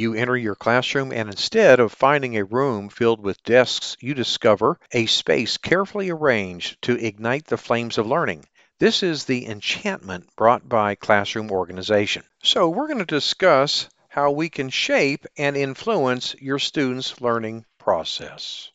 You enter your classroom, and instead of finding a room filled with desks, you discover a space carefully arranged to ignite the flames of learning. This is the enchantment brought by classroom organization. So, we're going to discuss how we can shape and influence your students' learning process.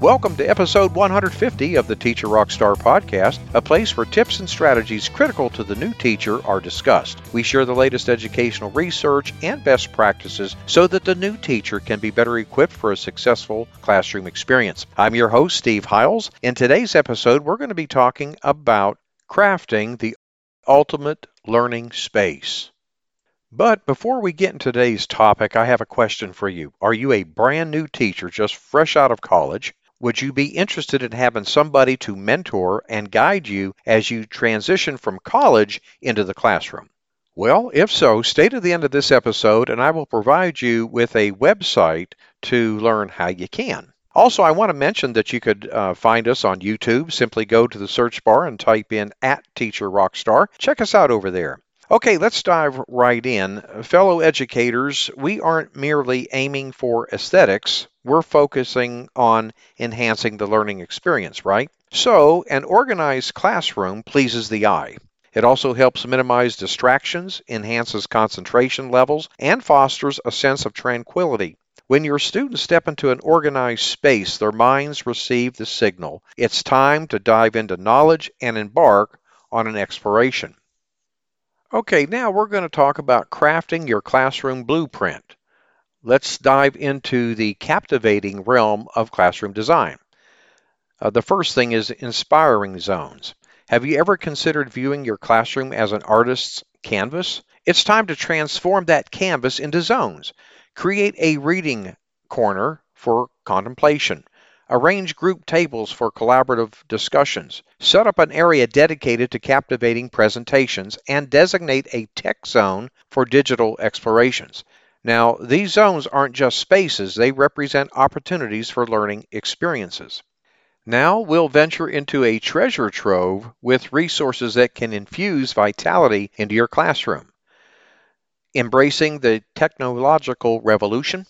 Welcome to episode 150 of the Teacher Rockstar podcast, a place where tips and strategies critical to the new teacher are discussed. We share the latest educational research and best practices so that the new teacher can be better equipped for a successful classroom experience. I'm your host, Steve Hiles. In today's episode, we're going to be talking about crafting the ultimate learning space. But before we get into today's topic, I have a question for you. Are you a brand new teacher just fresh out of college? Would you be interested in having somebody to mentor and guide you as you transition from college into the classroom? Well, if so, stay to the end of this episode and I will provide you with a website to learn how you can. Also, I want to mention that you could uh, find us on YouTube. Simply go to the search bar and type in at Teacher Rockstar. Check us out over there. Okay, let's dive right in. Fellow educators, we aren't merely aiming for aesthetics, we're focusing on enhancing the learning experience, right? So, an organized classroom pleases the eye. It also helps minimize distractions, enhances concentration levels, and fosters a sense of tranquility. When your students step into an organized space, their minds receive the signal. It's time to dive into knowledge and embark on an exploration. Okay, now we're going to talk about crafting your classroom blueprint. Let's dive into the captivating realm of classroom design. Uh, the first thing is inspiring zones. Have you ever considered viewing your classroom as an artist's canvas? It's time to transform that canvas into zones. Create a reading corner for contemplation. Arrange group tables for collaborative discussions. Set up an area dedicated to captivating presentations and designate a tech zone for digital explorations. Now, these zones aren't just spaces, they represent opportunities for learning experiences. Now we'll venture into a treasure trove with resources that can infuse vitality into your classroom. Embracing the technological revolution,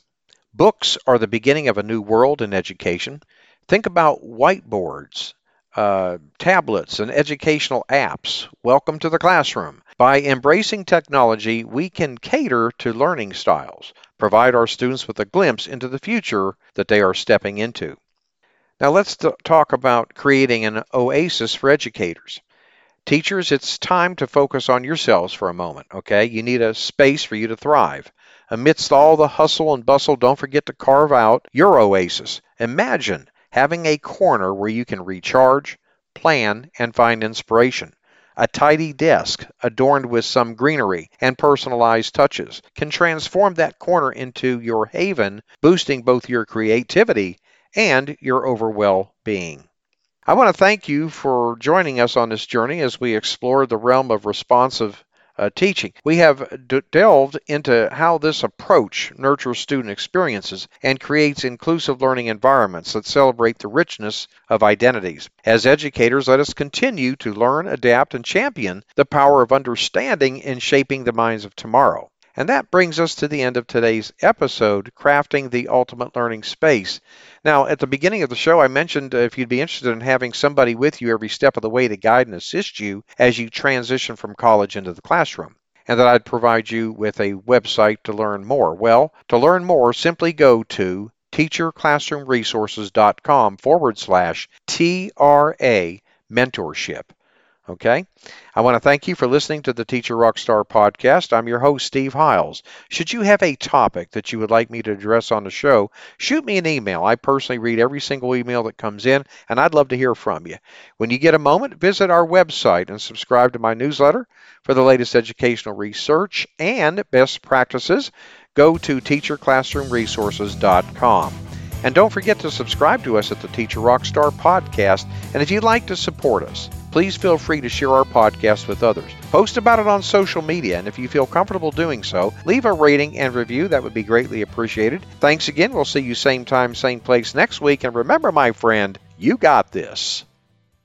Books are the beginning of a new world in education. Think about whiteboards, uh, tablets, and educational apps. Welcome to the classroom. By embracing technology, we can cater to learning styles, provide our students with a glimpse into the future that they are stepping into. Now, let's talk about creating an oasis for educators. Teachers, it's time to focus on yourselves for a moment, okay? You need a space for you to thrive. Amidst all the hustle and bustle, don't forget to carve out your oasis. Imagine having a corner where you can recharge, plan, and find inspiration. A tidy desk, adorned with some greenery and personalized touches, can transform that corner into your haven, boosting both your creativity and your overall well-being. I want to thank you for joining us on this journey as we explore the realm of responsive uh, teaching. We have d- delved into how this approach nurtures student experiences and creates inclusive learning environments that celebrate the richness of identities. As educators, let us continue to learn, adapt, and champion the power of understanding in shaping the minds of tomorrow. And that brings us to the end of today's episode, Crafting the Ultimate Learning Space. Now, at the beginning of the show, I mentioned uh, if you'd be interested in having somebody with you every step of the way to guide and assist you as you transition from college into the classroom and that I'd provide you with a website to learn more. Well, to learn more, simply go to teacherclassroomresources.com forward slash TRA mentorship. Okay? I want to thank you for listening to the Teacher Rockstar podcast. I'm your host, Steve Hiles. Should you have a topic that you would like me to address on the show, shoot me an email. I personally read every single email that comes in, and I'd love to hear from you. When you get a moment, visit our website and subscribe to my newsletter for the latest educational research and best practices. Go to teacherclassroomresources.com. And don't forget to subscribe to us at the Teacher Rockstar podcast. And if you'd like to support us, please feel free to share our podcast with others. Post about it on social media, and if you feel comfortable doing so, leave a rating and review. That would be greatly appreciated. Thanks again. We'll see you same time, same place next week. And remember, my friend, you got this.